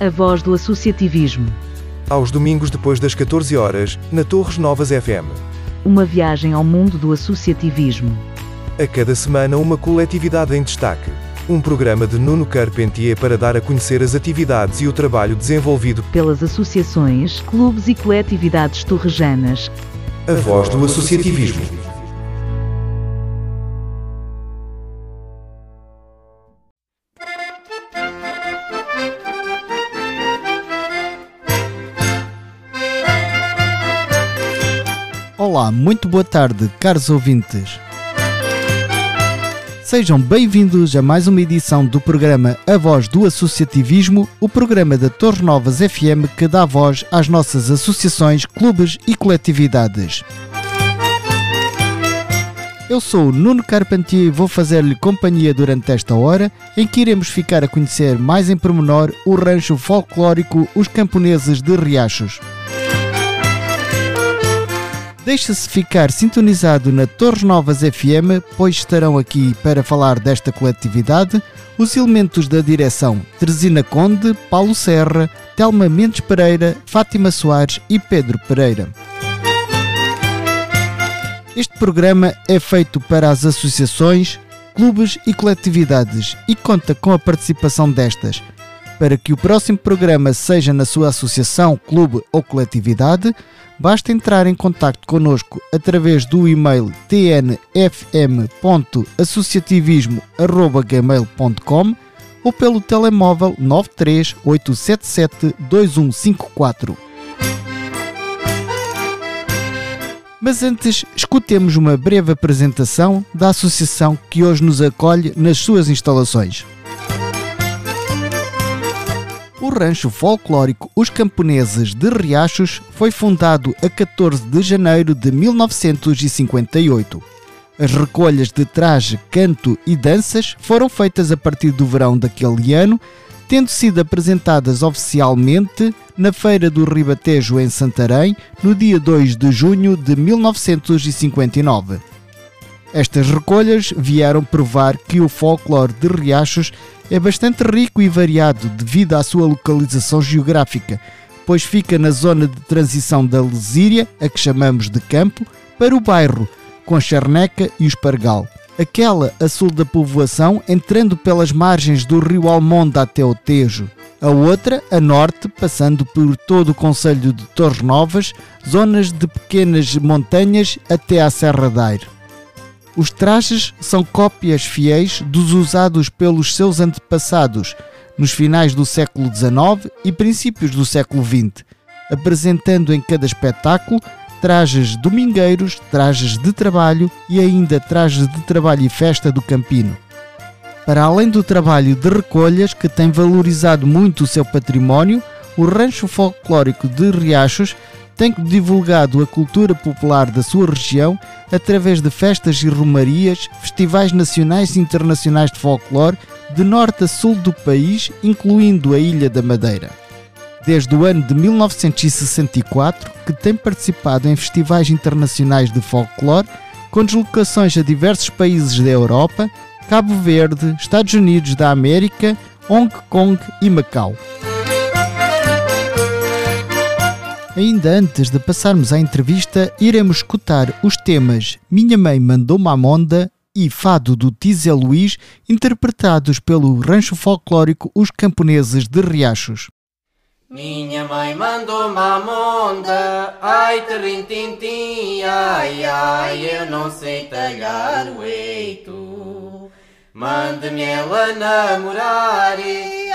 A voz do associativismo. Aos domingos depois das 14 horas, na Torres Novas FM. Uma viagem ao mundo do associativismo. A cada semana uma coletividade em destaque. Um programa de Nuno Carpentier para dar a conhecer as atividades e o trabalho desenvolvido pelas associações, clubes e coletividades torrejanas. A voz do associativismo. Olá, muito boa tarde, caros ouvintes. Sejam bem-vindos a mais uma edição do programa A Voz do Associativismo, o programa da Torres Novas FM que dá voz às nossas associações, clubes e coletividades. Eu sou o Nuno Carpentier e vou fazer-lhe companhia durante esta hora, em que iremos ficar a conhecer mais em pormenor o rancho folclórico Os Camponeses de Riachos. Deixa-se ficar sintonizado na Torres Novas FM, pois estarão aqui para falar desta coletividade os elementos da direção Teresina Conde, Paulo Serra, Telma Mendes Pereira, Fátima Soares e Pedro Pereira. Este programa é feito para as associações, clubes e coletividades e conta com a participação destas. Para que o próximo programa seja na sua associação, clube ou coletividade, basta entrar em contato connosco através do e-mail tnfm.associativismo.gmail.com ou pelo telemóvel 938772154. Mas antes, escutemos uma breve apresentação da associação que hoje nos acolhe nas suas instalações. O rancho folclórico Os Camponeses de Riachos foi fundado a 14 de janeiro de 1958. As recolhas de traje, canto e danças foram feitas a partir do verão daquele ano, tendo sido apresentadas oficialmente na Feira do Ribatejo em Santarém no dia 2 de junho de 1959. Estas recolhas vieram provar que o folclore de Riachos é bastante rico e variado devido à sua localização geográfica, pois fica na zona de transição da Lesíria, a que chamamos de campo, para o bairro, com a Charneca e o Espargal. Aquela a sul da povoação, entrando pelas margens do rio Almonda até o Tejo. A outra, a norte, passando por todo o Conselho de Torres Novas, zonas de pequenas montanhas até à Serra da. Os trajes são cópias fiéis dos usados pelos seus antepassados nos finais do século XIX e princípios do século XX, apresentando em cada espetáculo trajes domingueiros, trajes de trabalho e ainda trajes de trabalho e festa do Campino. Para além do trabalho de recolhas que tem valorizado muito o seu património, o Rancho Folclórico de Riachos tem divulgado a cultura popular da sua região através de festas e romarias, festivais nacionais e internacionais de folclore de norte a sul do país, incluindo a Ilha da Madeira. Desde o ano de 1964, que tem participado em festivais internacionais de folclore, com deslocações a diversos países da Europa, Cabo Verde, Estados Unidos da América, Hong Kong e Macau. Ainda antes de passarmos à entrevista, iremos escutar os temas Minha Mãe Mandou-me a Monda e Fado do Tizé Luís, interpretados pelo rancho folclórico Os Camponeses de Riachos. Minha mãe mandou-me a monda, ai terrintintim, ai ai, eu não sei talhar o eito. Mande-me ela namorar,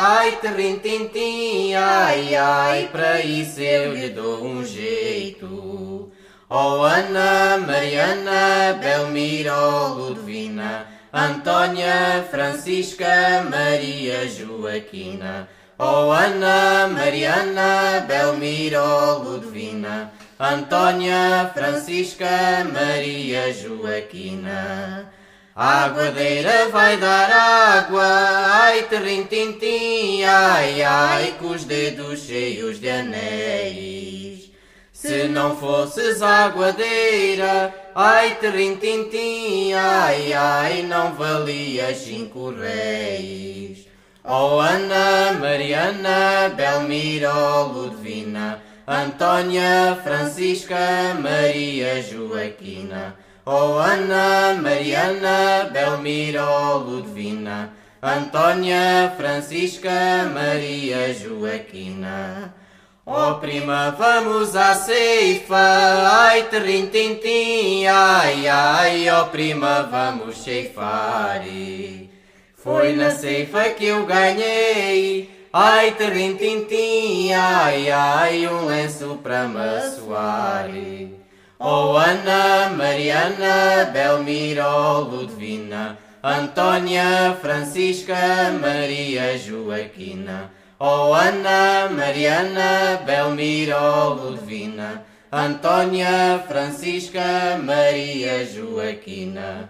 ai terrintintim, ai ai, para isso eu lhe dou um jeito. Oh Ana, Mariana, Belmira, Ludovina, Antônia, Francisca, Maria Joaquina. Oh Ana, Mariana, Belmira, Ludovina, Antônia, Francisca, Maria Joaquina. A aguadeira vai dar água, ai terrintintim, ai ai, com os dedos cheios de anéis. Se não fosses aguadeira, ai terrintintim, ai ai, não valias cinco reis. Oh Ana, Mariana, Belmiro, Ludvina, Antônia, Francisca, Maria Joaquina. Oh Ana, Mariana, Belmiro, Ludvina, Antônia, Francisca, Maria Joaquina. Oh prima, vamos à ceifa, ai terrim tintim, ai ai, oh prima, vamos ceifar. Foi na ceifa que eu ganhei, ai terrim tintim, ai ai, um lenço para me suar. Oh Ana, Mariana, Belmiro, Ludvina, Antônia, Francisca, Maria Joaquina. Oh Ana, Mariana, Belmiro, Ludvina, Antônia, Francisca, Maria Joaquina.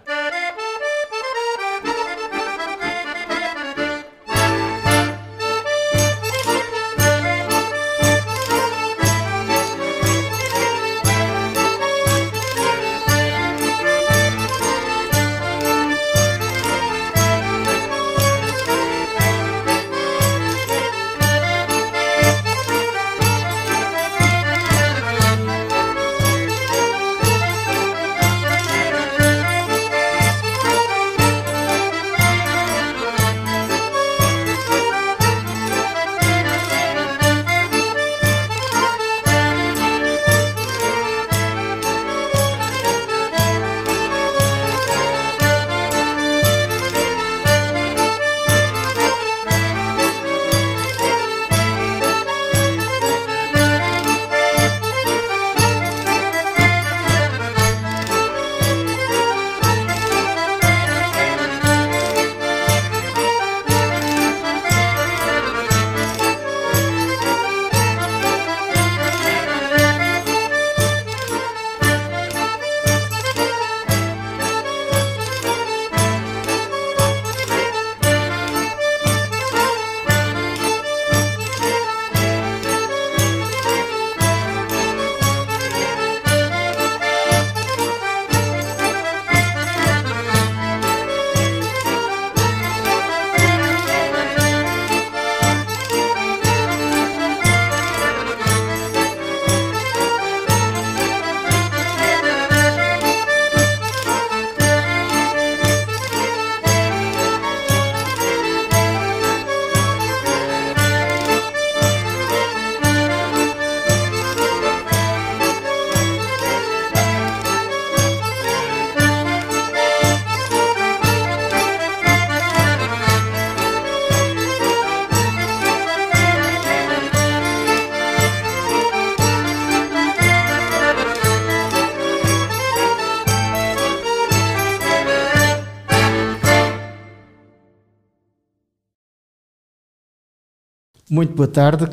Muito boa tarde.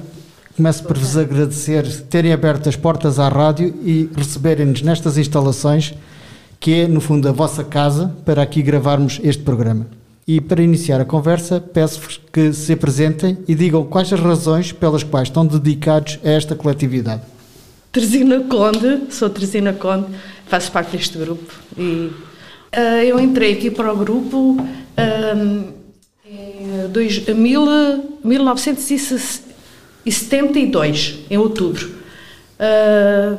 Começo por vos agradecer terem aberto as portas à rádio e receberem-nos nestas instalações, que é, no fundo, a vossa casa, para aqui gravarmos este programa. E para iniciar a conversa, peço-vos que se apresentem e digam quais as razões pelas quais estão dedicados a esta coletividade. Teresina Conde, sou Teresina Conde, faço parte deste grupo. E uh, eu entrei aqui para o grupo. Um, dois, mil, 1972, em outubro. Uh,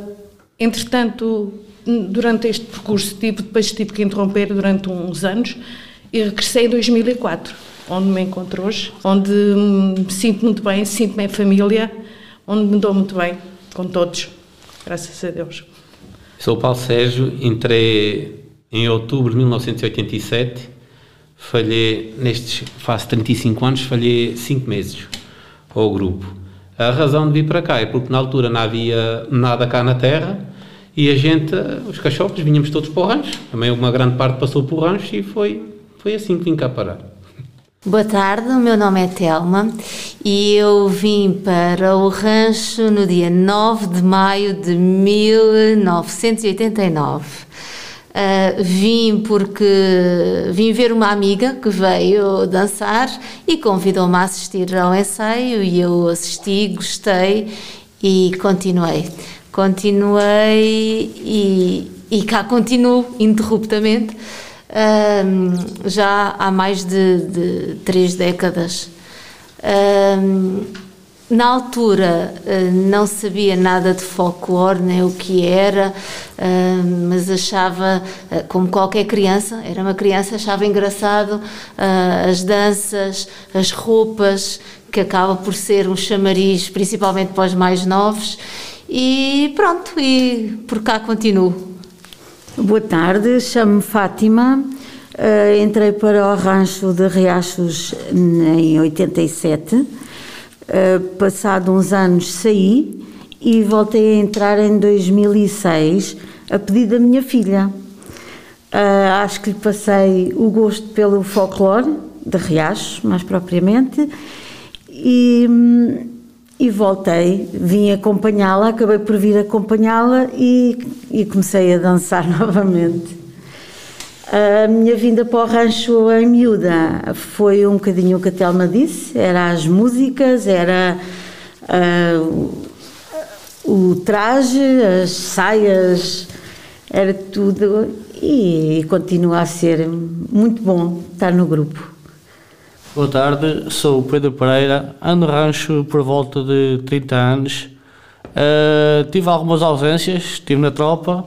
entretanto, durante este percurso, tive, depois tive que interromper durante uns anos e regressei em 2004, onde me encontro hoje, onde me sinto muito bem, sinto-me em família, onde me dou muito bem com todos, graças a Deus. Sou Paulo Sérgio, entrei em outubro de 1987 falhei, nestes, faço 35 anos, falhei 5 meses ao grupo. A razão de vir para cá é porque na altura não havia nada cá na terra e a gente, os cachorros, vinhamos todos para o rancho. Também uma grande parte passou para o rancho e foi, foi assim que vim cá parar. Boa tarde, o meu nome é Telma e eu vim para o rancho no dia 9 de maio de 1989. Uh, vim porque vim ver uma amiga que veio dançar e convidou-me a assistir ao ensaio e eu assisti, gostei e continuei. Continuei e, e cá continuo interruptamente já há mais de, de três décadas. Na altura eh, não sabia nada de folclore, nem o que era, eh, mas achava, eh, como qualquer criança, era uma criança, achava engraçado as danças, as roupas, que acaba por ser um chamariz, principalmente para os mais novos. E pronto, e por cá continuo. Boa tarde, chamo-me Fátima. entrei para o rancho de Riachos em 87 eh, passado uns anos saí e voltei a entrar em 2006 a pedido da minha filha. Uh, acho que lhe passei o gosto pelo folclore de Riachos, mais propriamente, e, e voltei, vim acompanhá-la, acabei por vir acompanhá-la e, e comecei a dançar novamente. A minha vinda para o rancho em miúda foi um bocadinho o que a Telma disse, era as músicas, era uh, o traje, as saias, era tudo e, continua a ser muito bom estar no grupo. Boa tarde, sou o Pedro Pereira, ando rancho por volta de 30 anos. Uh, tive algumas ausências, estive na tropa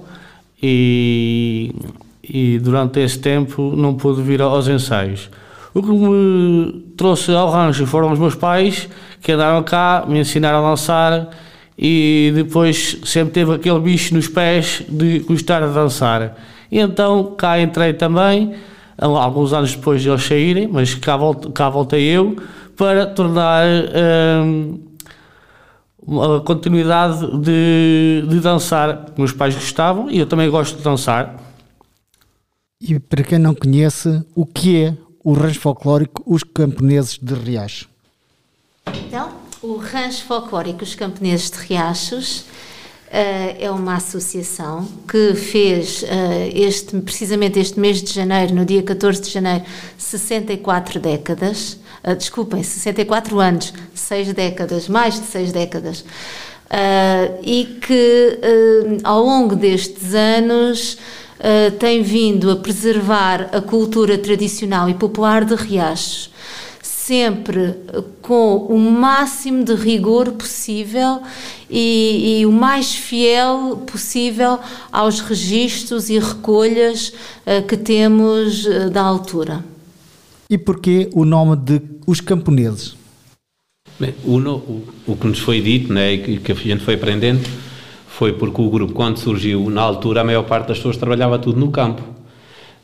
e e durante esse tempo não pude vir aos ensaios. O que me trouxe ao rancho foram os meus pais que andaram cá, me ensinaram a dançar e depois sempre teve aquele bicho nos pés de gostar de dançar. E então cá entrei também, alguns anos depois de eles saírem, mas cá, voltei, cá voltei eu para tornar hum, a continuidade de, de dançar. Meus pais gostavam e eu também gosto de dançar. E para quem não conhece, o que é o rancho folclórico Os Camponeses de Riachos? Então, o rancho folclórico Os Camponeses de Riachos uh, é uma associação que fez uh, este, precisamente este mês de janeiro, no dia 14 de janeiro, 64 décadas, uh, desculpem, 64 anos, 6 décadas, mais de 6 décadas, e que ao longo destes anos uh, tem vindo a preservar a cultura tradicional e popular de Riachos, sempre com o máximo de rigor possível e, e o mais fiel possível aos registros e recolhas uh, que temos uh, da altura. E porquê o nome de Os Camponeses? Bem, o, o, o, que nos foi dito, né, e que a gente foi aprendendo, foi porque o grupo, quando surgiu, na altura, a maior parte das pessoas trabalhava tudo no campo.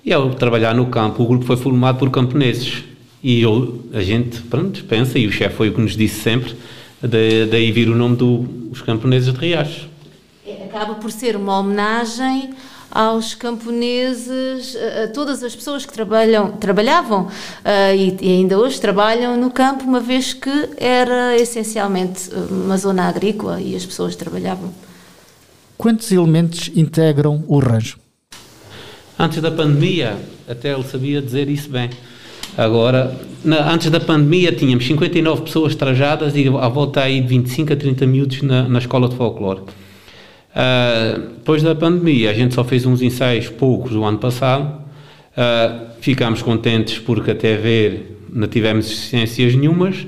E ao trabalhar no campo, o grupo foi formado por camponeses. E eu, a gente, pronto, pensa, e o chefe foi o que nos disse sempre, daí vir o nome dos camponeses de Riachos. É, acaba por ser uma homenagem aos camponeses, a todas as pessoas que trabalham, trabalhavam uh, e, e, ainda hoje trabalham no campo, uma vez que era essencialmente uma zona agrícola e as pessoas trabalhavam. Quantos elementos integram o rancho? Antes da pandemia, até ele sabia dizer isso bem. Agora, na, antes da pandemia, tínhamos 59 pessoas trajadas e à volta aí de 25 a 30 miúdos na, na escola de folclore. Uh, depois da pandemia, a gente só fez uns ensaios poucos o ano passado. Uh, ficámos contentes porque até ver não tivemos existências nenhumas.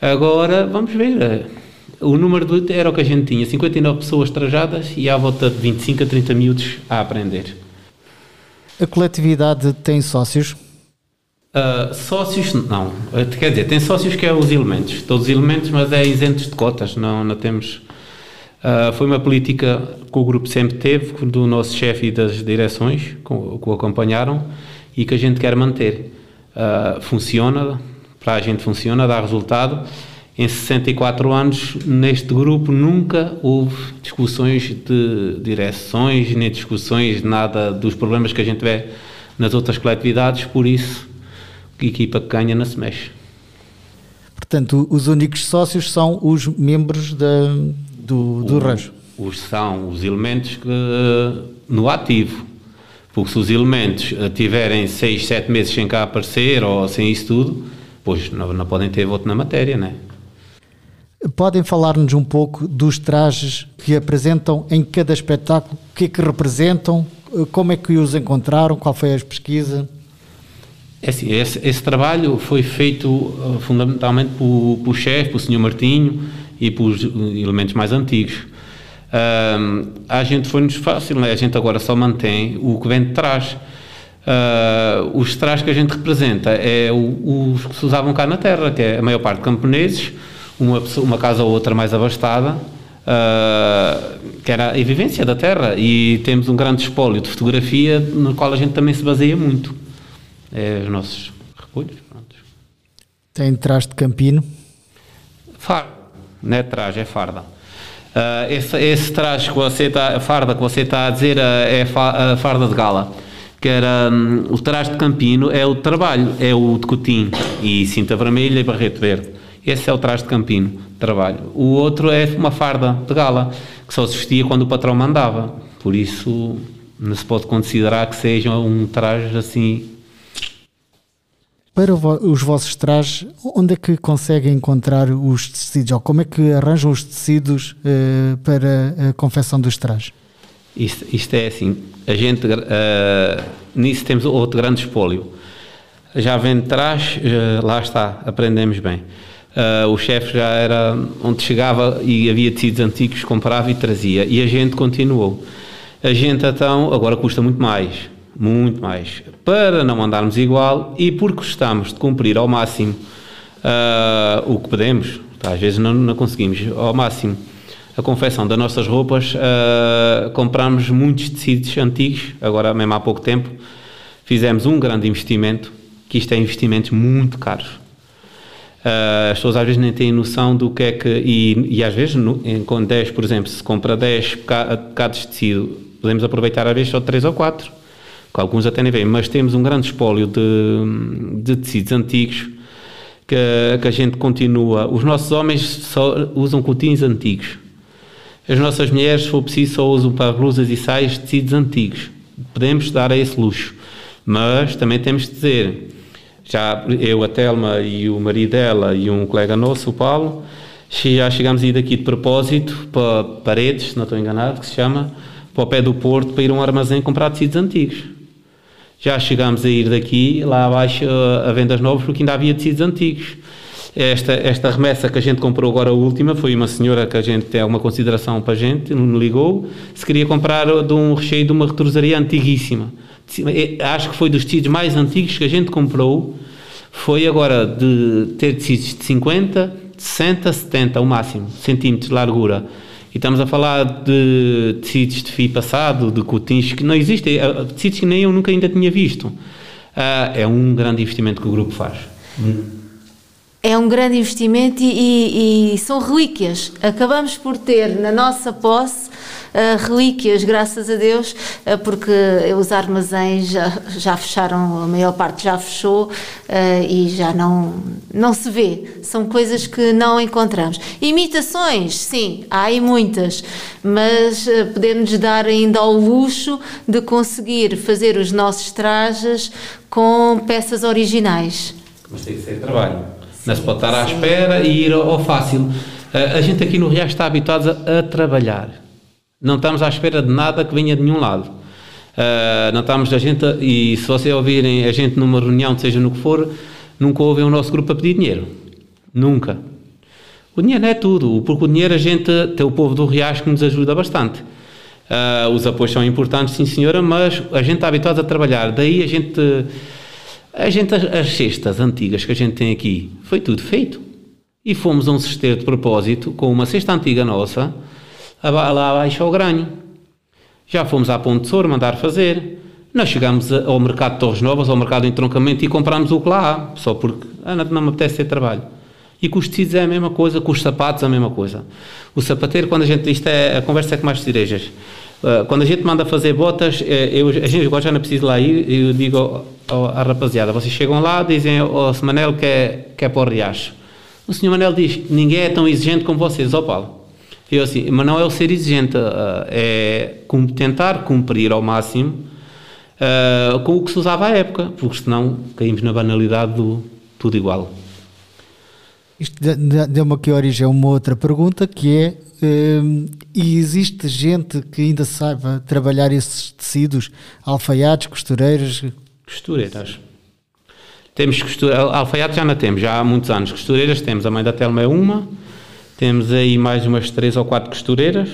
Agora, vamos ver. O número de, era o que a gente tinha, 59 pessoas trajadas e à volta de 25 a 30 minutos a aprender. A coletividade tem sócios? Uh, sócios, não. Uh, quer dizer, tem sócios que é os elementos, todos os elementos, mas é isentos de cotas, não, não temos... Uh, foi uma política que o grupo sempre teve, do nosso chefe e das direções que o acompanharam e que a gente quer manter. funciona, para a gente funciona, dá resultado em 64 anos, neste grupo, nunca houve discussões de direções, nem discussões nada dos problemas que a gente vê nas outras coletividades, por isso, a equipa que ganha não se mexe. Portanto, os únicos sócios são os membros da, do, do o, rancho? Os, são os elementos que, no ativo. Porque se os elementos tiverem 6, 7 meses sem cá aparecer ou sem isso tudo, pois não, não podem ter voto na matéria, não é? Podem falar-nos um pouco dos trajes que apresentam em cada espetáculo, o que é que representam, como é que os encontraram, qual foi a pesquisa? É assim, esse, esse trabalho foi feito uh, fundamentalmente pelo, chefe, pelo senhor Martinho e pelos elementos mais antigos. A gente foi-nos fácil, né? a gente agora só mantém o que vem de trás. Uh, os trás que a gente representa é o, os que se usavam cá na terra, que é a maior parte camponeses, uma, uma casa ou outra mais abastada, uh, que era a vivência da terra, e temos um grande espólio de fotografia no qual a gente também se baseia muito. É os nossos repolhos. Pronto. Tem traje de campino? Farda, não é traje, é farda. Uh, esse, esse traje que você está, a farda que você está a dizer uh, é a farda de gala. Que era um, o traje de campino, é o trabalho, é o de cotim e cinta vermelha e barrete verde. Esse é o traje de campino, trabalho. O outro é uma farda de gala, que só se vestia quando o patrão mandava. Por isso, não se pode considerar que seja um traje assim para os vossos trajes, onde é que conseguem encontrar os tecidos? Ou como é que arranjam os tecidos uh, para a confecção dos trajes? Isto, isto é assim, a gente, uh, nisso temos outro grande espólio. Já vem trás, uh, lá está, aprendemos bem. Uh, o chefe já era onde chegava e havia tecidos antigos, comprava e trazia. E a gente continuou. A gente então, agora custa muito mais muito mais, para não andarmos igual e porque gostamos de cumprir ao máximo uh, o que podemos, às vezes não, não, conseguimos, ao máximo a confecção das nossas roupas, uh, compramos muitos tecidos antigos, agora mesmo há pouco tempo, fizemos um grande investimento, que isto é investimentos muito caros. Uh, as pessoas às vezes nem têm noção do que é que, e, e às vezes no, em, com 10, por exemplo, se compra 10 bocados de tecido, podemos aproveitar às vezes só 3 ou 4 que alguns até nem veem, mas temos um grande espólio de, de tecidos antigos que, que, a gente continua. Os nossos homens só usam cotins antigos. As nossas mulheres, se for preciso, só usam para blusas e saias tecidos antigos. Podemos dar a esse luxo. Mas também temos de dizer, já eu, a Telma e o marido dela e um colega nosso, o Paulo, já chegámos a ir daqui de propósito para Paredes, não estou enganado, que se chama, para o pé do Porto, para ir a um armazém comprar tecidos antigos já chegámos a ir daqui, lá abaixo, a vendas novas, porque ainda havia tecidos antigos. Esta, esta remessa que a gente comprou agora, a última, foi uma senhora que a gente tem alguma consideração para a gente, me ligou, se queria comprar de um recheio de uma retrosaria antiguíssima. É, acho que foi dos tecidos mais antigos que a gente comprou, foi agora de ter tecidos de 50, 60, 70 ao máximo, centímetros de largura e estamos a falar de tecidos de fio passado, de cotins que não existem, eh, tecidos que nem eu nunca ainda tinha visto. Uh, é um grande investimento que o grupo faz. É um grande investimento e, e, e são relíquias. Acabamos por ter na nossa posse relíquias, graças a Deus, uh, porque os armazéns já, já, fecharam, a maior parte já fechou uh, e já não, não se vê. São coisas que não encontramos. Imitações, sim, há aí muitas, mas podemos dar ainda ao luxo de conseguir fazer os nossos trajes com peças originais. Mas tem que ser trabalho. Não se pode estar à espera e ir ao fácil. A gente aqui no Riacho está habituado a trabalhar não estamos à espera de nada que venha de nenhum lado. Uh, não estamos a gente, e se vocês ouvirem a gente numa reunião, seja no que for, nunca ouvem o nosso grupo a pedir dinheiro. Nunca. O dinheiro não é tudo, porque o dinheiro a gente tem o povo do Riacho que nos ajuda bastante. Uh, os apoios são importantes, sim senhora, mas a gente está habituado a trabalhar. Daí a gente, a gente as cestas antigas que a gente tem aqui, foi tudo feito. E fomos a um cesteiro de propósito com uma cesta antiga nossa, lá abaixo ao granho. Já fomos à Ponte de Sor mandar fazer. Nós chegámos ao mercado de Torres Novas, ao mercado de entroncamento e comprámos o que lá há, só porque ah, não me apetece ter trabalho. E com os tecidos é a mesma coisa, com os sapatos é a mesma coisa. O sapateiro, quando a gente. Isto é a conversa é com mais cerejas. Uh, quando a gente manda fazer botas, eh, eu, a gente agora já não precisa lá ir, eu digo à rapaziada: vocês chegam lá, dizem ao oh, Manel que é, que é para o Riacho. O senhor Manel diz: ninguém é tão exigente como vocês, ó oh, Paulo. Eu assim, mas não é o ser exigente, eh, é tentar cumprir ao máximo uh, com o que se usava à época, porque senão caímos na banalidade do tudo igual. Isto deu-me aqui origem a uma outra pergunta que é uh, e existe gente que ainda saiba trabalhar esses tecidos, alfaiates, costureiras? Costureiras. Temos costura, alfaiate já não temos, já há muitos anos. Costureiras temos, a mãe da Telma é uma, temos aí mais umas três ou quatro costureiras,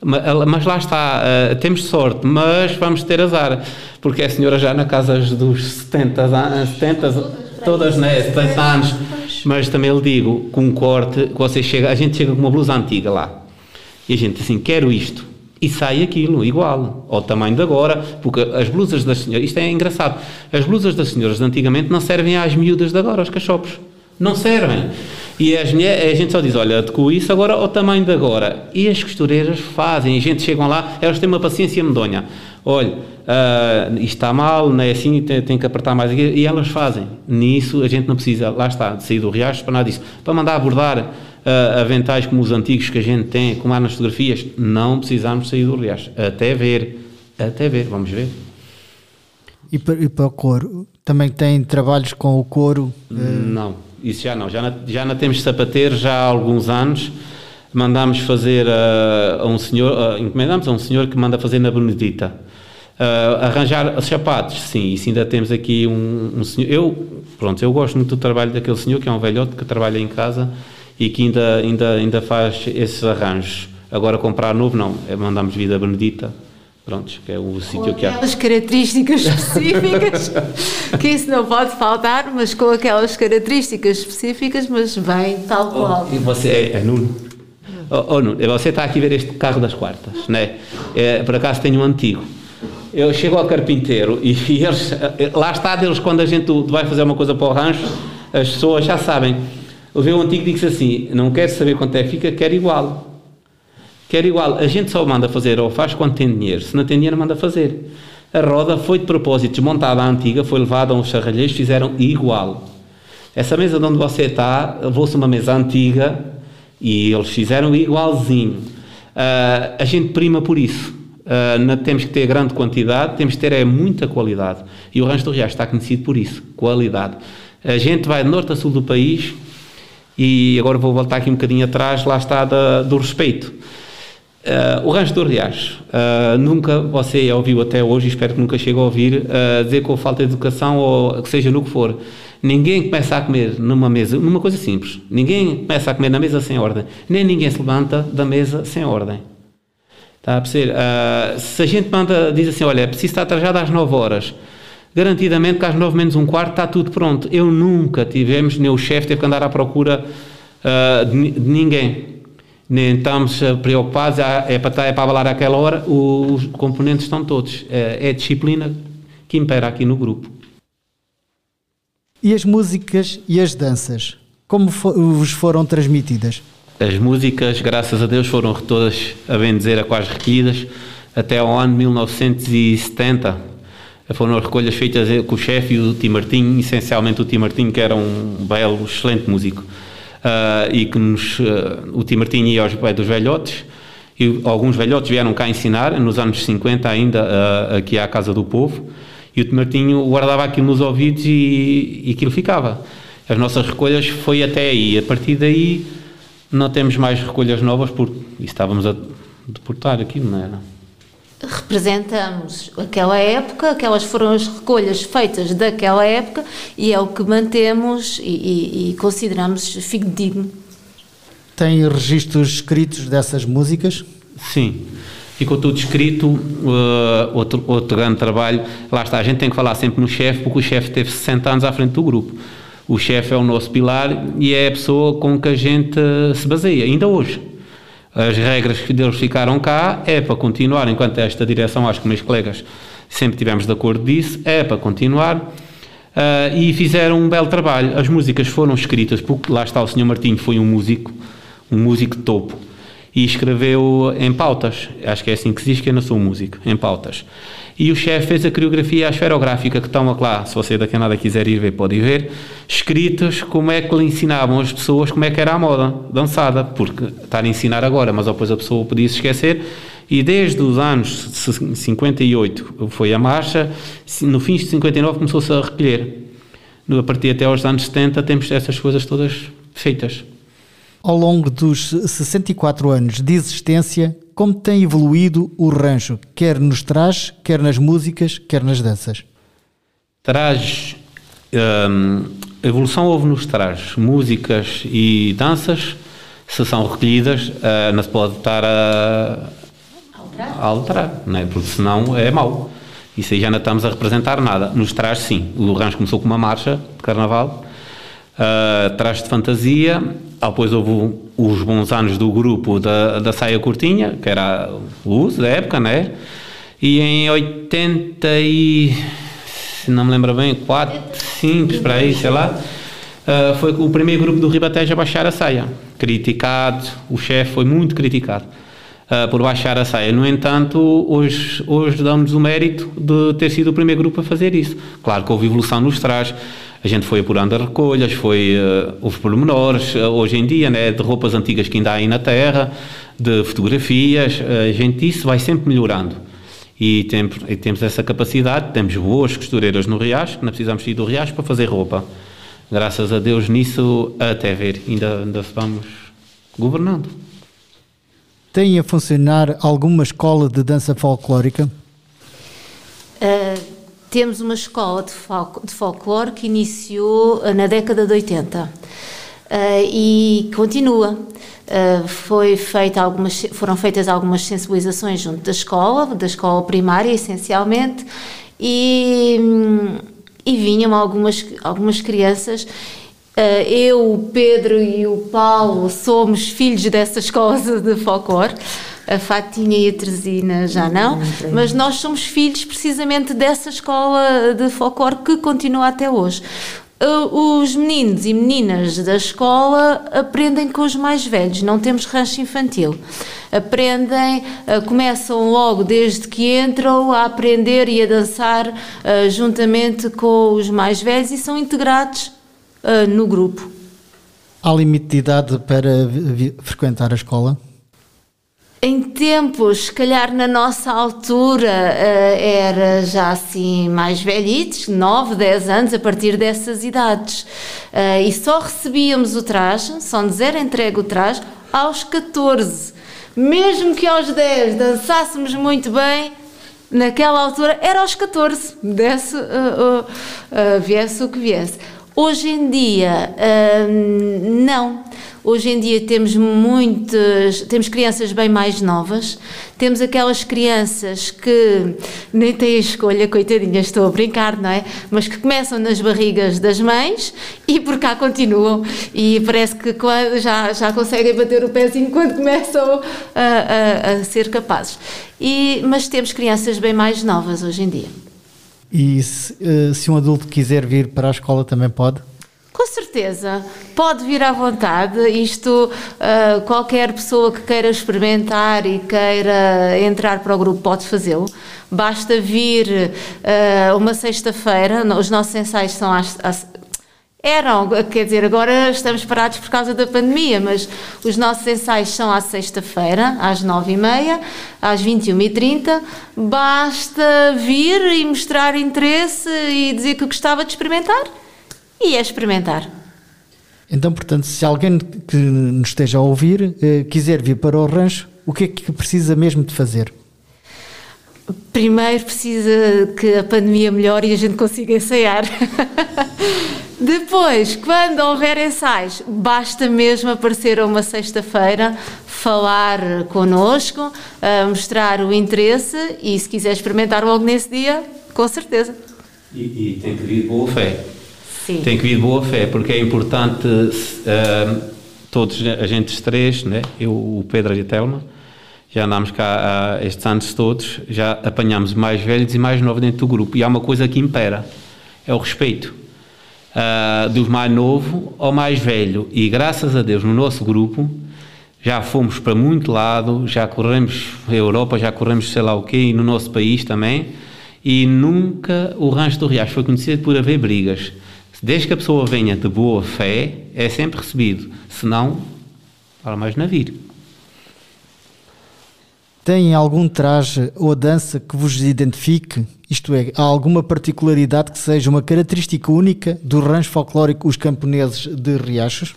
mas lá está, uh, temos sorte, mas vamos ter azar, porque é a senhora já na casa dos 70, 70 todas, né, 70 anos, mas também lhe digo, com um corte, você chega, a gente chega com uma blusa antiga lá, e a gente assim, quero isto, e sai aquilo, igual, ao tamanho de agora, porque as blusas das senhoras, isto é engraçado, as blusas das senhoras de antigamente não servem às miúdas de agora, aos cachopos, não servem. E as mulheres, a gente só diz, olha, adequo isso agora ao tamanho de agora. E as costureiras fazem, a gente chegam lá, elas têm uma paciência medonha. Olha, uh, isto está mal, não é assim, tem, tem, que apertar mais aqui. E elas fazem. Nisso a gente não precisa, lá está, de sair do riacho para nada disso. Para mandar abordar uh, aventais como os antigos que a gente tem, como há nas fotografias, não precisamos sair do riacho. Até ver, até ver, vamos ver. E para, e para o couro? Também tem trabalhos com o couro? Uh... Não isso já não, já não, já não temos sapateiros já há alguns anos. Mandámos fazer a, a um senhor, a, encomendamos a um senhor que manda fazer na Benedita. Uh, arranjar sapatos, sim, isso ainda temos aqui um, um, senhor. Eu, pronto, eu gosto muito do trabalho daquele senhor que é um velhote que trabalha em casa e que ainda, ainda, ainda faz esses arranjos. Agora comprar novo, não, é, mandamos vida Benedita Prontos, que é o sítio que há. aquelas características específicas, que isso não pode faltar, mas com aquelas características específicas, mas bem, tal oh, qual. Oh, e você é, é Nuno? Oh, oh, Nuno, você está aqui a ver este carro das quartas, né? É, por acaso tenho um antigo. Eu chego ao carpinteiro e, e eles, lá está deles quando a gente vai fazer uma coisa para o rancho, as pessoas já sabem. Eu vi um antigo e disse assim: não quer saber quanto é que fica, quer igual. Quer igual, a gente só manda fazer ou faz quando tem dinheiro, se não tem dinheiro, manda fazer. A roda foi de propósito desmontada à antiga, foi levada a uns charralheiros, fizeram igual. Essa mesa de onde você está, levou-se uma mesa antiga e eles fizeram igualzinho. Uh, a gente prima por isso. Uh, não temos que ter grande quantidade, temos que ter é, muita qualidade. E o Rancho do Riacho está conhecido por isso, qualidade. A gente vai de norte a sul do país e agora vou voltar aqui um bocadinho atrás, lá está da, do respeito. Uh, o Rancho do Riacho, uh, nunca você ouviu até hoje, espero que nunca chegue a ouvir, uh, dizer com falta de educação ou que seja no que for. Ninguém começa a comer numa mesa, numa coisa simples, ninguém começa a comer na mesa sem ordem, nem ninguém se levanta da mesa sem ordem. Está a perceber? se a gente manda, diz assim: olha, é preciso estar trajado às 9 horas, garantidamente que às 9 menos um quarto está tudo pronto. Eu nunca tivemos, nem o chefe teve que andar à procura de, de ninguém nem estamos preocupados, é para, é para avalar aquela hora, os componentes estão todos. É, é a disciplina que impera aqui no grupo. E as músicas e as danças, como vos foram transmitidas? As músicas, graças a Deus, foram todas, a bem dizer, a quase recolhidas até ao ano 1970. Foram recolhas feitas com o chefe e o Tim Martinho, essencialmente o Tim Martinho, que era um belo, excelente músico uh, e que nos, uh, o Tim Martinho ia aos dos velhotes, e alguns velhotes vieram cá ensinar, nos anos 50 ainda, uh, aqui à Casa do Povo, e o Tim Martinho guardava aquilo nos ouvidos e, e aquilo ficava. As nossas recolhas foi até aí, a partir daí não temos mais recolhas novas porque estávamos a deportar aquilo, não era? Representamos aquela época, aquelas foram as recolhas feitas daquela época e é o que mantemos e, e, e consideramos fidedigno. Tem registros escritos dessas músicas? Sim, ficou tudo escrito. Uh, outro, outro grande trabalho, lá está, a gente tem que falar sempre no chefe, porque o chefe teve 60 anos à frente do grupo. O chefe é o nosso pilar e é a pessoa com que a gente se baseia, ainda hoje as regras que deles ficaram cá é para continuar, enquanto esta direção, acho que meus colegas sempre tivemos de acordo disso, é para continuar. Uh, e fizeram um belo trabalho. As músicas foram escritas, porque lá está o Sr. Martinho, foi um músico, um músico de topo, e escreveu em pautas. Acho que é assim que se diz que eu não sou músico, em pautas. E o chefe fez a coreografia esferográfica que estão lá, se você daqui a nada quiser ir ver, pode ir ver, escritos como é que lhe ensinavam as pessoas como é que era a moda dançada, porque estar a ensinar agora, mas depois a pessoa podia se esquecer. E desde os anos 58 foi a marcha, no fim de 59 começou-se a recolher. A partir até aos anos 70 temos essas coisas todas feitas. Ao longo dos 64 anos de existência, como tem evoluído o rancho, quer nos trajes, quer nas músicas, quer nas danças? Traz um, a evolução houve nos trajes, músicas e danças, se são recolhidas, uh, não se pode estar a, alterar, não é? porque senão é mau. Isso aí já não estamos a representar nada. Nos trajes, sim. O Rancho começou com uma marcha de carnaval, uh, trajes de fantasia, depois houve os bons anos do grupo da, da saia curtinha, que era o uso da época, né? E em 80 e... se não me lembro bem, 4, 5, para aí, sei lá, uh, foi o primeiro grupo do Ribatejo a baixar a saia. Criticado, o chefe foi muito criticado uh, por baixar a saia. No entanto, hoje, hoje damos o mérito de ter sido o primeiro grupo a fazer isso. Claro que houve evolução nos trajes, a gente foi apurando as recolhas, foi, uh, houve pormenores, uh, hoje em dia, né, de roupas antigas que ainda há aí na terra, de fotografias, uh, a gente isso vai sempre melhorando. E, tem, e temos essa capacidade, temos boas costureiras no Riacho, não precisamos ir do Riacho para fazer roupa. Graças a Deus nisso, até ver, ainda, ainda vamos governando. Tem a funcionar alguma escola de dança folclórica? Uh, temos uma escola de, fol de folclore que iniciou na década de 80 uh, e continua. Uh, foi feita algumas, foram feitas algumas sensibilizações junto da escola, da escola primária essencialmente, e, e vinham algumas, algumas crianças eu, o Pedro e o Paulo somos filhos dessa escola de folclore. A Fatinha e a Teresina já não, mas nós somos filhos precisamente dessa escola de folclore que continua até hoje. Uh, os meninos e meninas da escola aprendem com os mais velhos, não temos rancho infantil. Aprendem, uh, começam logo desde que entram a aprender e a dançar juntamente com os mais velhos e são integrados no grupo. Há limite de idade para frequentar a escola? Em tempos, se calhar na nossa altura, uh, era já assim mais velhitos, 9, 10 anos, a partir dessas idades. Uh, e só recebíamos o traje, só nos era entregue o traje, aos 14. Mesmo que aos 10 dançássemos muito bem, naquela altura era aos 14, desse, uh, viesse o que viesse. Hoje em dia, não. Hoje em dia temos muitas, temos crianças bem mais novas, temos aquelas crianças que nem têm escolha, coitadinhas, estou a brincar, não é? Mas que começam nas barrigas das mães e por cá continuam e parece que já, já conseguem bater o pezinho quando começam a, a, a ser capazes. E, mas temos crianças bem mais novas hoje em dia. E se, uh, se um adulto quiser vir para a escola também pode? Com certeza, pode vir à vontade. Isto, uh, qualquer pessoa que queira experimentar e queira entrar para o grupo pode fazê-lo. Basta vir uh, uma sexta-feira, os nossos ensaios são às, às eram, quer dizer, agora estamos parados por causa da pandemia, mas os nossos ensaios são à sexta-feira, às nove e meia, às vinte e uma e trinta. Basta vir e mostrar interesse e dizer que gostava de experimentar e é experimentar. Então, portanto, se alguém que nos esteja a ouvir eh, quiser vir para o rancho, o que é que precisa mesmo de fazer? Primeiro precisa que a pandemia melhore e a gente consiga ensaiar. Depois, quando houver ensaios, basta mesmo aparecer a uma sexta-feira, falar connosco, mostrar o interesse e se quiser experimentar logo nesse dia, com certeza. E, e tem que vir boa fé. Sim. Tem que vir boa fé, porque é importante uh, todos, a gente três, né? eu, o Pedro e a Telma, já andámos cá há estes anos todos, já apanhámos mais velhos e mais novos dentro do grupo. E há uma coisa que impera, é o respeito uh, do mais novo ao mais velho. E graças a Deus, no nosso grupo, já fomos para muito lado, já corremos a Europa, já corremos sei lá o quê, e no nosso país também, e nunca o Rancho do Riacho foi conhecido por haver brigas. Desde que a pessoa venha de boa fé, é sempre recebido. Se não, fala mais navio. Tem algum traje ou dança que vos identifique? Isto é, há alguma particularidade que seja uma característica única do rancho folclórico Os Camponeses de Riachos?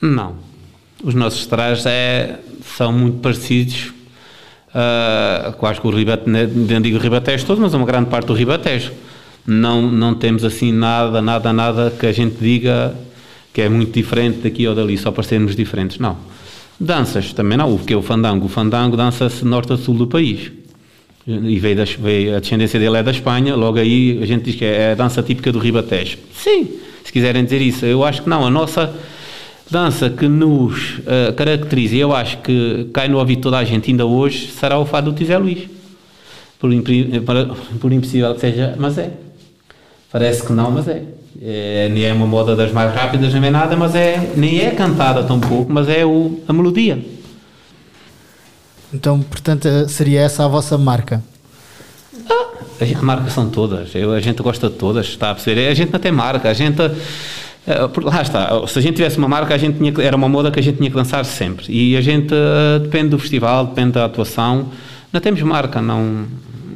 Não. Os nossos trajes é, são muito parecidos uh, quase com o Ribatejo, não digo Ribatejo todo, mas uma grande parte do Ribatejo. Não, não temos assim nada, nada, nada que a gente diga que é muito diferente daqui ou dali, só para sermos diferentes. Não. Danças também não, o que é o fandango? O fandango dança-se norte a sul do país. E veio, da, veio, a descendência dele é da Espanha, logo aí a gente diz que é a dança típica do Ribatejo. Sim, se quiserem dizer isso. Eu acho que não, a nossa dança que nos uh, caracteriza, e eu acho que cai no ouvido toda a gente ainda hoje, será o fado do Tizé Luís. Por, por impossível que seja, mas é. Parece que não, mas é. é. Nem é uma moda das mais rápidas, nem é nada, mas é, nem é cantada tão pouco, mas é o, a melodia. Então, portanto, seria essa a vossa marca? Ah, a marca são todas. Eu, a gente gosta de todas, está a perceber? A gente não tem marca, a gente. Eh, lá está, se a gente tivesse uma marca, a gente tinha, era uma moda que a gente tinha que dançar sempre. E a gente depende do festival, depende da atuação. Não temos marca, não.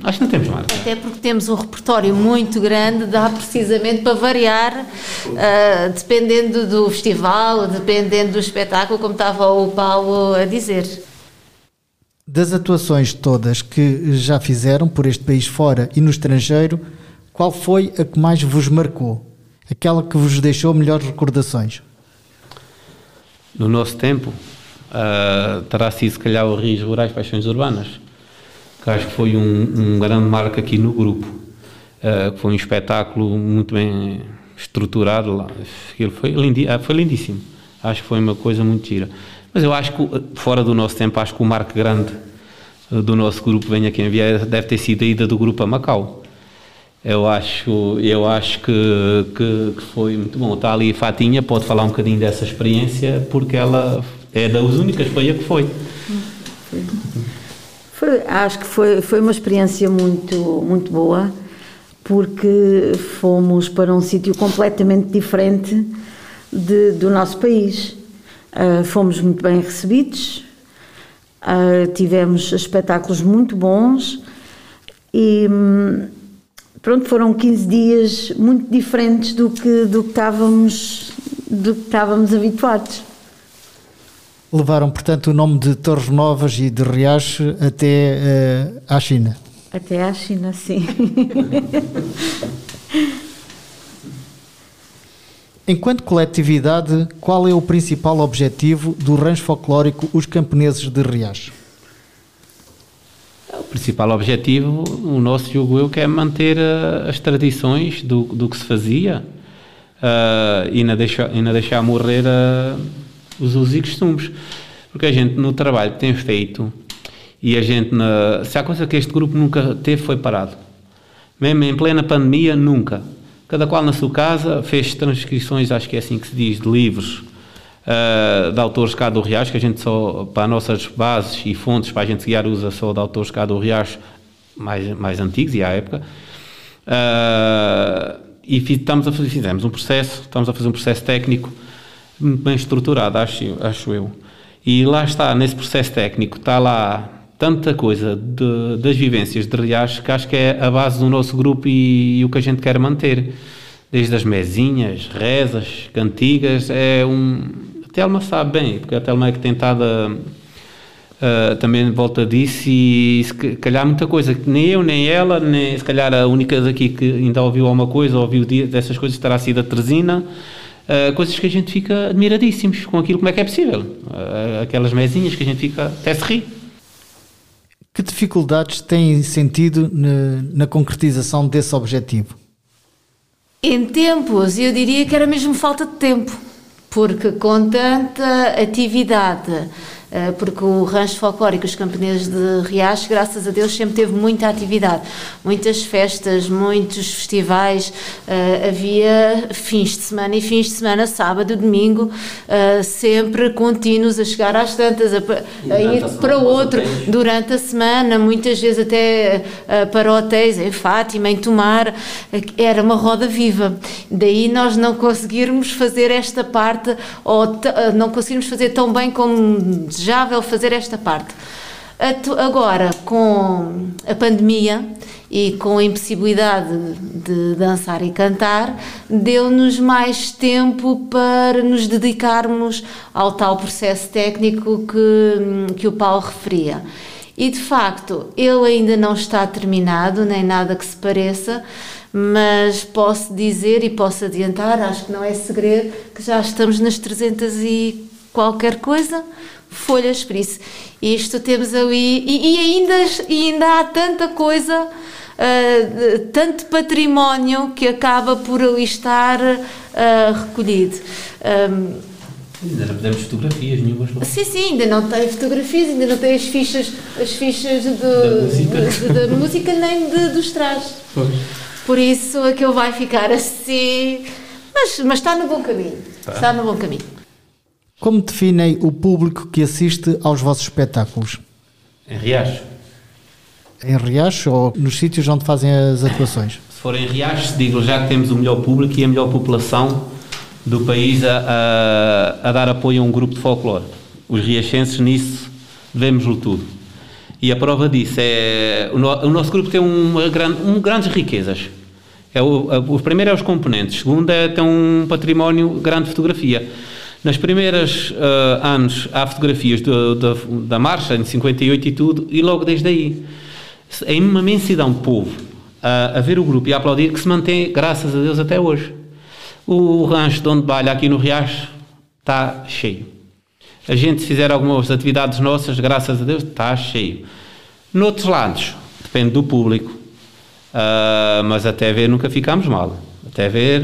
Acho que não temos marca. Até porque temos um repertório muito grande, dá precisamente para variar, uh, dependendo do festival, dependendo do espetáculo, como estava o Paulo a dizer. Das atuações todas que já fizeram por este país fora e no estrangeiro, qual foi a que mais vos marcou? Aquela que vos deixou melhores recordações? No nosso tempo, uh, terá sido se calhar o Rios Rurais Paixões Urbanas, que acho que foi um, um grande marco aqui no grupo. Uh, foi um espetáculo muito bem estruturado lá. Aquilo foi, lindi ah, foi lindíssimo. Acho que foi uma coisa muito gira. Mas eu acho que, fora do nosso tempo, acho que o marco grande do nosso grupo, venha quem vier, deve ter sido a ida do grupo a Macau. Eu acho, eu acho que, que, que, foi muito bom. Está ali a Fatinha, pode falar um bocadinho dessa experiência, porque ela é das únicas foi a que foi. Foi, acho que foi, foi uma experiência muito, muito boa, porque fomos para um sítio completamente diferente de, do nosso país. Uh, fomos muito bem recebidos, uh, tivemos espetáculos muito bons e hum, pronto, foram 15 dias muito diferentes do que, do que, estávamos, do que estávamos habituados levaram, portanto, o nome de Torres Novas e de Riacho até uh, à China. Até à China, sim. Enquanto coletividade, qual é o principal objetivo do rancho folclórico Os Camponeses de Riacho? O principal objetivo, o nosso julgo eu, que é manter uh, as tradições do, do que se fazia uh, e, não deixar, e não deixar morrer uh, os usos e costumes. Porque a gente no trabalho que tem feito e a gente, na, se há coisa que este grupo nunca teve, foi parado. Mesmo em plena pandemia, nunca. Cada qual na sua casa fez transcrições, acho que é assim que se diz, de livros uh, de autores cá do Riacho, que a gente só, para as nossas bases e fontes, para a gente guiar, usa só de autores cá do Riacho mais, mais antigos e à época. Uh, e estamos a fazer, fizemos um processo, estamos a fazer um processo técnico bem estruturado, acho, acho eu. E lá está, nesse processo técnico, está lá tanta coisa de, das vivências de Riacho que acho que é a base do nosso grupo e, e, o que a gente quer manter. Desde as mesinhas, rezas, cantigas, é um. A Telma sabe bem, porque a Telma é que tem estado Uh, também volta disso e se calhar muita coisa que nem eu nem ela nem se calhar a única daqui que ainda ouviu alguma coisa ouviu dessas coisas terá sido a Teresina Uh, coisas que a gente fica admiradíssimos com aquilo, como é que é possível. Uh, aquelas mesinhas que a gente fica até se ri. Que dificuldades têm sentido na, na concretização desse objetivo? Em tempos, eu diria que era mesmo falta de tempo, porque com tanta atividade porque o Rancho Folclórico Os Camponeses de Riacho, graças a Deus, sempre teve muita atividade, muitas festas, muitos festivais, uh, havia fins de semana e fins de semana, sábado, domingo, uh, sempre contínuos a chegar às tantas, a, a ir para outro. durante a semana, muitas vezes até para hotéis em Fátima, em Tomar, era uma roda viva. Daí nós não conseguirmos fazer esta parte, ou não conseguirmos fazer tão bem como desejável fazer esta parte. Agora, com a pandemia e com a impossibilidade de dançar e cantar, deu-nos mais tempo para nos dedicarmos ao tal processo técnico que, que o Paulo referia. E de facto, ele ainda não está terminado, nem nada que se pareça, mas posso dizer e posso adiantar, acho que não é segredo, que já estamos nas 300 e qualquer coisa folhas, por isso isto temos ali, e, e ainda, e ainda há tanta coisa, uh, tanto património que acaba por ali estar uh, recolhido. Um, Ainda não podemos fotografias nenhumas, não? Sim, sim, ainda não tem fotografias, ainda não tem as fichas, as fichas de, da, música. De, de, música nem de, dos trajes. Pois. Por isso aquilo vai ficar assim. Mas, mas está no bom caminho. Tá. Está no bom caminho. Como definem o público que assiste aos vossos espetáculos? Em Riacho. Em Riacho ou nos sítios onde fazem as atuações? Se for em Riacho, digo já que temos o melhor público e a melhor população do país a, a, a dar apoio a um grupo de folclore. Os riachenses nisso devemos-lhe tudo. E a prova disso é. O, no, o nosso grupo tem uma grande, um, grandes riquezas. É o, a, o primeiro é os componentes, o segundo é tem um património grande de fotografia. Nas primeiras uh, anos há fotografias do, da marcha, em 58 e tudo, e logo desde aí. É uma imensidão de povo a, a ver o grupo e a aplaudir que se mantém, graças a Deus, até hoje. O rancho de onde balha aqui no Riacho está cheio. A gente fizer algumas atividades nossas, graças a Deus, está cheio. Noutros lados, depende do público, uh, mas até ver nunca ficamos mal. Até ver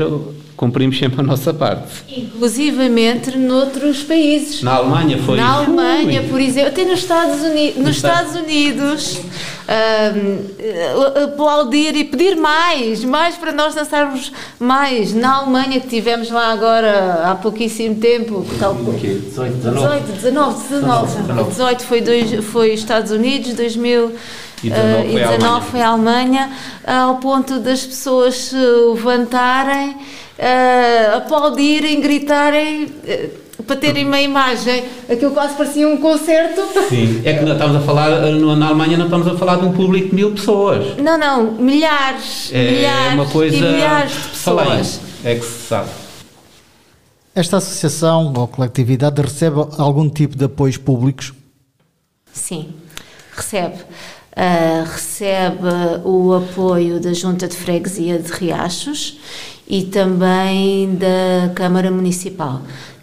cumprimos sempre a nossa parte. Inclusivamente noutros países. Na Alemanha foi. Na Alemanha, por exemplo, até nos Estados Unidos, nos Estados Unidos um, aplaudir e pedir mais, mais para nós dançarmos mais. Na Alemanha que tivemos lá agora há pouquíssimo tempo, tal, 18, 19. 18, 19, 19. 19. 18 foi, dois, foi Estados Unidos, 2000 e 19, uh, foi, a 19 foi a Alemanha, ao ponto das pessoas se levantarem uh, aplaudirem, gritarem. Uh, para terem uma imagem, aquilo quase parecia um concerto. Sim, é que nós estamos a falar, na Alemanha não estamos a falar de um público de mil pessoas. Não, não, milhares, é, milhares, uma coisa e milhares de pessoas. é que se sabe. Esta associação ou coletividade recebe algum tipo de apoios públicos? Sim, recebe. Uh, recebe o apoio da Junta de Freguesia de Riachos e também da Câmara Municipal.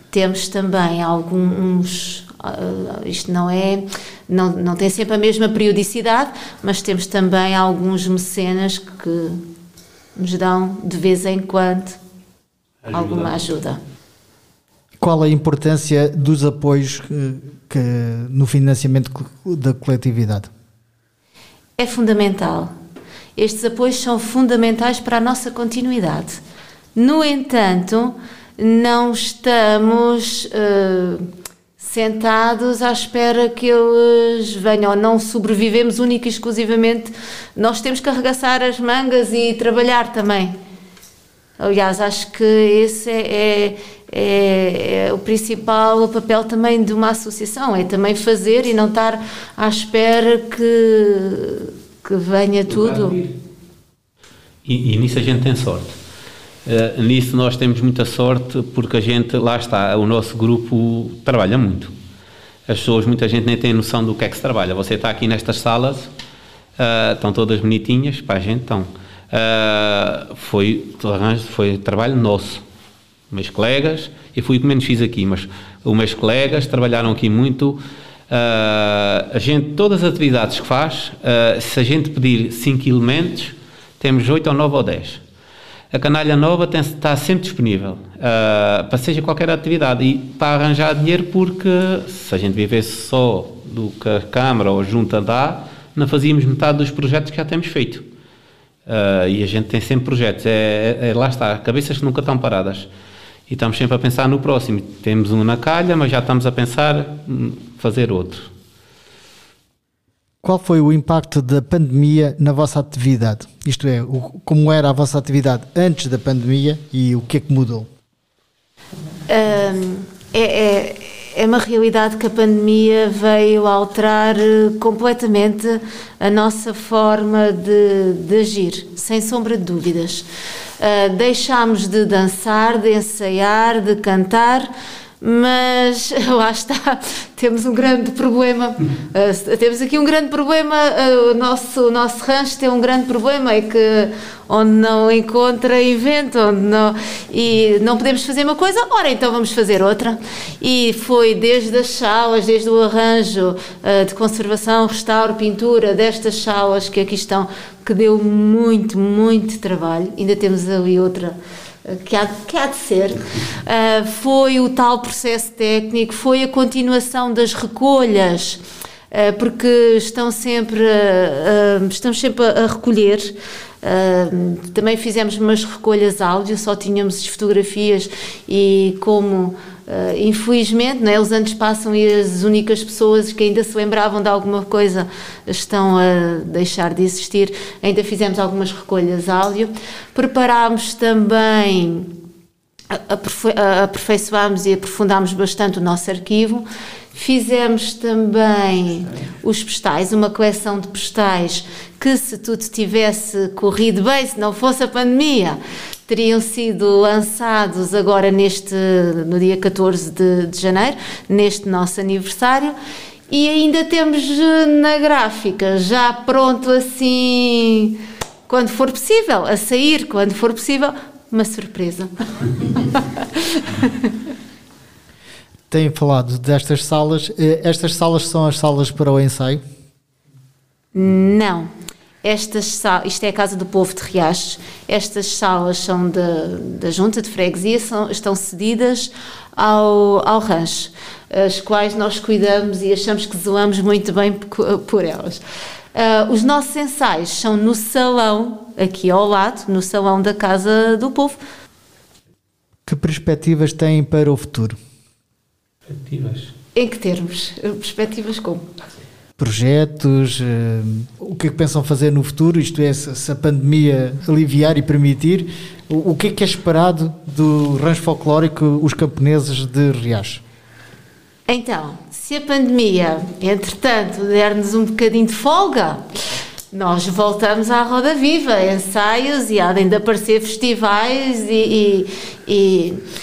Temos também alguns, uh, isto não é, não, não tem sempre a mesma periodicidade, mas temos também alguns mecenas que nos dão de vez em quando ajuda. alguma ajuda. Qual a importância dos apoios que, que, no financiamento da coletividade? É fundamental. Estes apoios são fundamentais para a nossa continuidade. No entanto, não estamos uh, sentados à espera que eles venham, não sobrevivemos única e exclusivamente. Nós temos que arregaçar as mangas e trabalhar também. Aliás, acho que esse é, é, é, é, o principal papel também de uma associação, é também fazer e não estar à espera que, que venha tudo. E, e nisso a gente tem sorte Uh, nisso nós temos muita sorte porque a gente, lá está, o nosso grupo trabalha muito. As pessoas, muita gente nem tem noção do que é que se trabalha. Você está aqui nestas salas, uh, estão todas bonitinhas, para a gente estão. Uh, foi, foi trabalho nosso, meus colegas, e fui o que menos fiz aqui, mas os meus colegas trabalharam aqui muito. Uh, a gente, todas as atividades que faz, uh, se a gente pedir 5 elementos, temos 8 ou 9 ou 10 a canalha nova tem, está sempre disponível uh, para seja qualquer atividade e para arranjar dinheiro porque se a gente vivesse só do que a Câmara ou a Junta dá, não fazíamos metade dos projetos que já temos feito. E a gente tem sempre projetos, é, é, é, lá está, cabeças que nunca estão paradas. E estamos sempre a pensar no próximo. Temos um na calha, mas já estamos a pensar em fazer outro. Qual foi o impacto da pandemia na vossa atividade? Isto é, o, como era a vossa atividade antes da pandemia e o que é que mudou? Um, é, é, é, uma realidade que a pandemia veio alterar eh, completamente a nossa forma de, de agir, sem sombra de dúvidas. Uh, deixámos de dançar, de ensaiar, de cantar mas lá está, temos um grande problema. Uh, temos aqui um grande problema. Uh, o, nosso, o nosso rancho tem um grande problema: é que onde não encontra inventa, onde não, e não podemos fazer uma coisa, ora então vamos fazer outra. E foi desde as salas, desde o arranjo uh, de conservação, restauro, pintura destas salas que aqui estão, que deu muito, muito trabalho. Ainda temos ali outra que há, que há de ser, uh, foi o tal processo técnico, foi a continuação das recolhas, uh, porque estão sempre, uh, estamos sempre a, recolher. também fizemos umas recolhas áudio, só tínhamos fotografias e como Uh, infelizmente, né, os anos passam e as únicas pessoas que ainda se lembravam de alguma coisa estão a deixar de existir. Ainda fizemos algumas recolhas áudio. Preparámos também, aperfeiçoámos e aprofundámos bastante o nosso arquivo. Fizemos também os postais, uma coleção de postais que, se tudo tivesse corrido bem, se não fosse a pandemia, teriam sido lançados agora neste, no dia 14 de, de janeiro, neste nosso aniversário. E ainda temos eh, na gráfica, já pronto assim, quando for possível, a sair, quando for possível, uma surpresa. Tem falado destas salas. Eh, estas salas são as salas para o ensaio? Não. Estas isto é a Casa do Povo de Riachos, estas salas são da Junta de Freguesia, são, estão cedidas ao, ao rancho, as quais nós cuidamos e achamos que zoamos muito bem por, por elas. Uh, os nossos ensaios são no salão, aqui ao lado, no salão da Casa do Povo. Que perspectivas têm para o futuro? Perspectivas? Em que termos? Perspectivas como? Projetos, uh, o que é que pensam fazer no futuro, isto é, se, a pandemia aliviar e permitir, o, que é que é esperado do rancho folclórico Os Camponeses de Riacho? Então, se a pandemia, entretanto, der-nos um bocadinho de folga, nós voltamos à roda viva, ensaios e há de aparecer festivais e, e, e eh,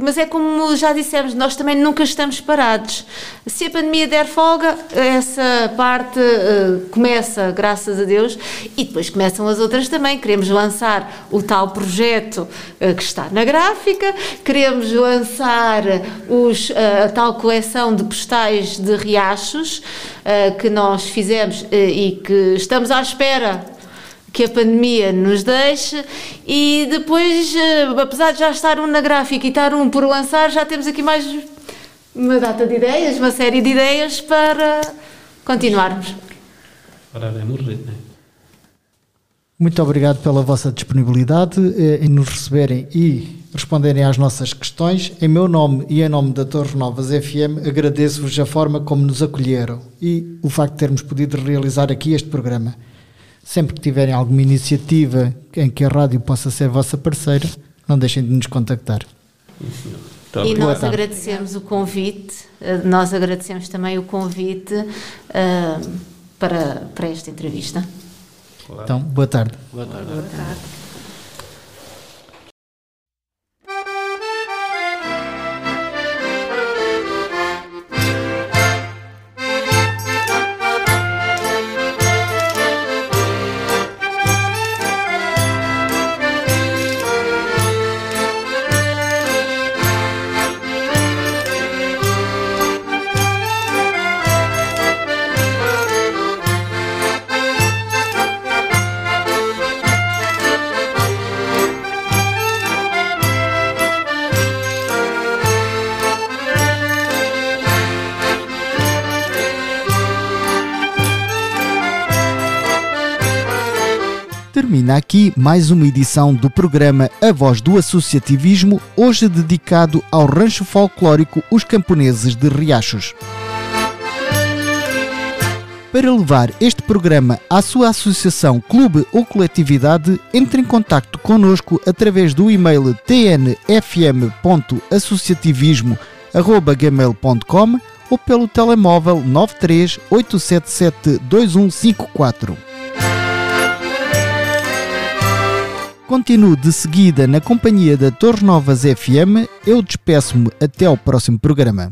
mas é como já dissemos, nós também nunca estamos parados. Se a pandemia der folga, essa parte uh, começa, graças a Deus, e depois começam as outras também. Queremos lançar o tal projeto uh, que está na gráfica, queremos lançar os, uh, a tal coleção de postais de riachos que nós fizemos e que estamos à espera que a pandemia nos deixe e depois, eh, apesar de já estar um na gráfica e estar um por lançar, já temos aqui mais uma data de ideias, uma série de ideias para continuarmos. Para morrer, né? Muito obrigado pela vossa disponibilidade eh, em nos receberem e responderem às nossas questões. Em meu nome e em nome da Torres Novas FM, agradeço-vos a forma como nos acolheram e o facto de termos podido realizar aqui este programa. Sempre que tiverem alguma iniciativa em que a rádio possa ser vossa parceira, não deixem de nos contactar. Então, e nós agradecemos o convite, eh, nós agradecemos também o convite uh, para, para esta entrevista. Então, boa tarde. Boa tarde. Boa tarde. Termina aqui mais uma edição do programa A Voz do Associativismo, hoje dedicado ao rancho folclórico Os Camponeses de Riachos. Para levar este programa à sua associação, clube ou coletividade, entre em contato conosco através do e-mail tnfm.associativismo.gmail.com ou pelo telemóvel 93 Continuo de seguida na companhia da Torres Novas FM. Eu despeço-me até ao próximo programa.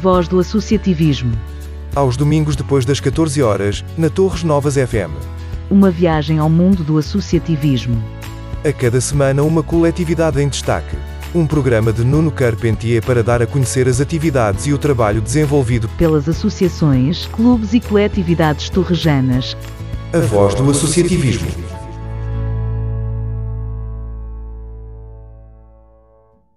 Voz do associativismo. Aos domingos depois das 14 horas, na Torres Novas FM. Uma viagem ao mundo do associativismo. A cada semana uma coletividade em destaque. Um programa de Nuno Carpentier para dar a conhecer as atividades e o trabalho desenvolvido pelas associações, clubes e coletividades torrejanas. A voz do associativismo.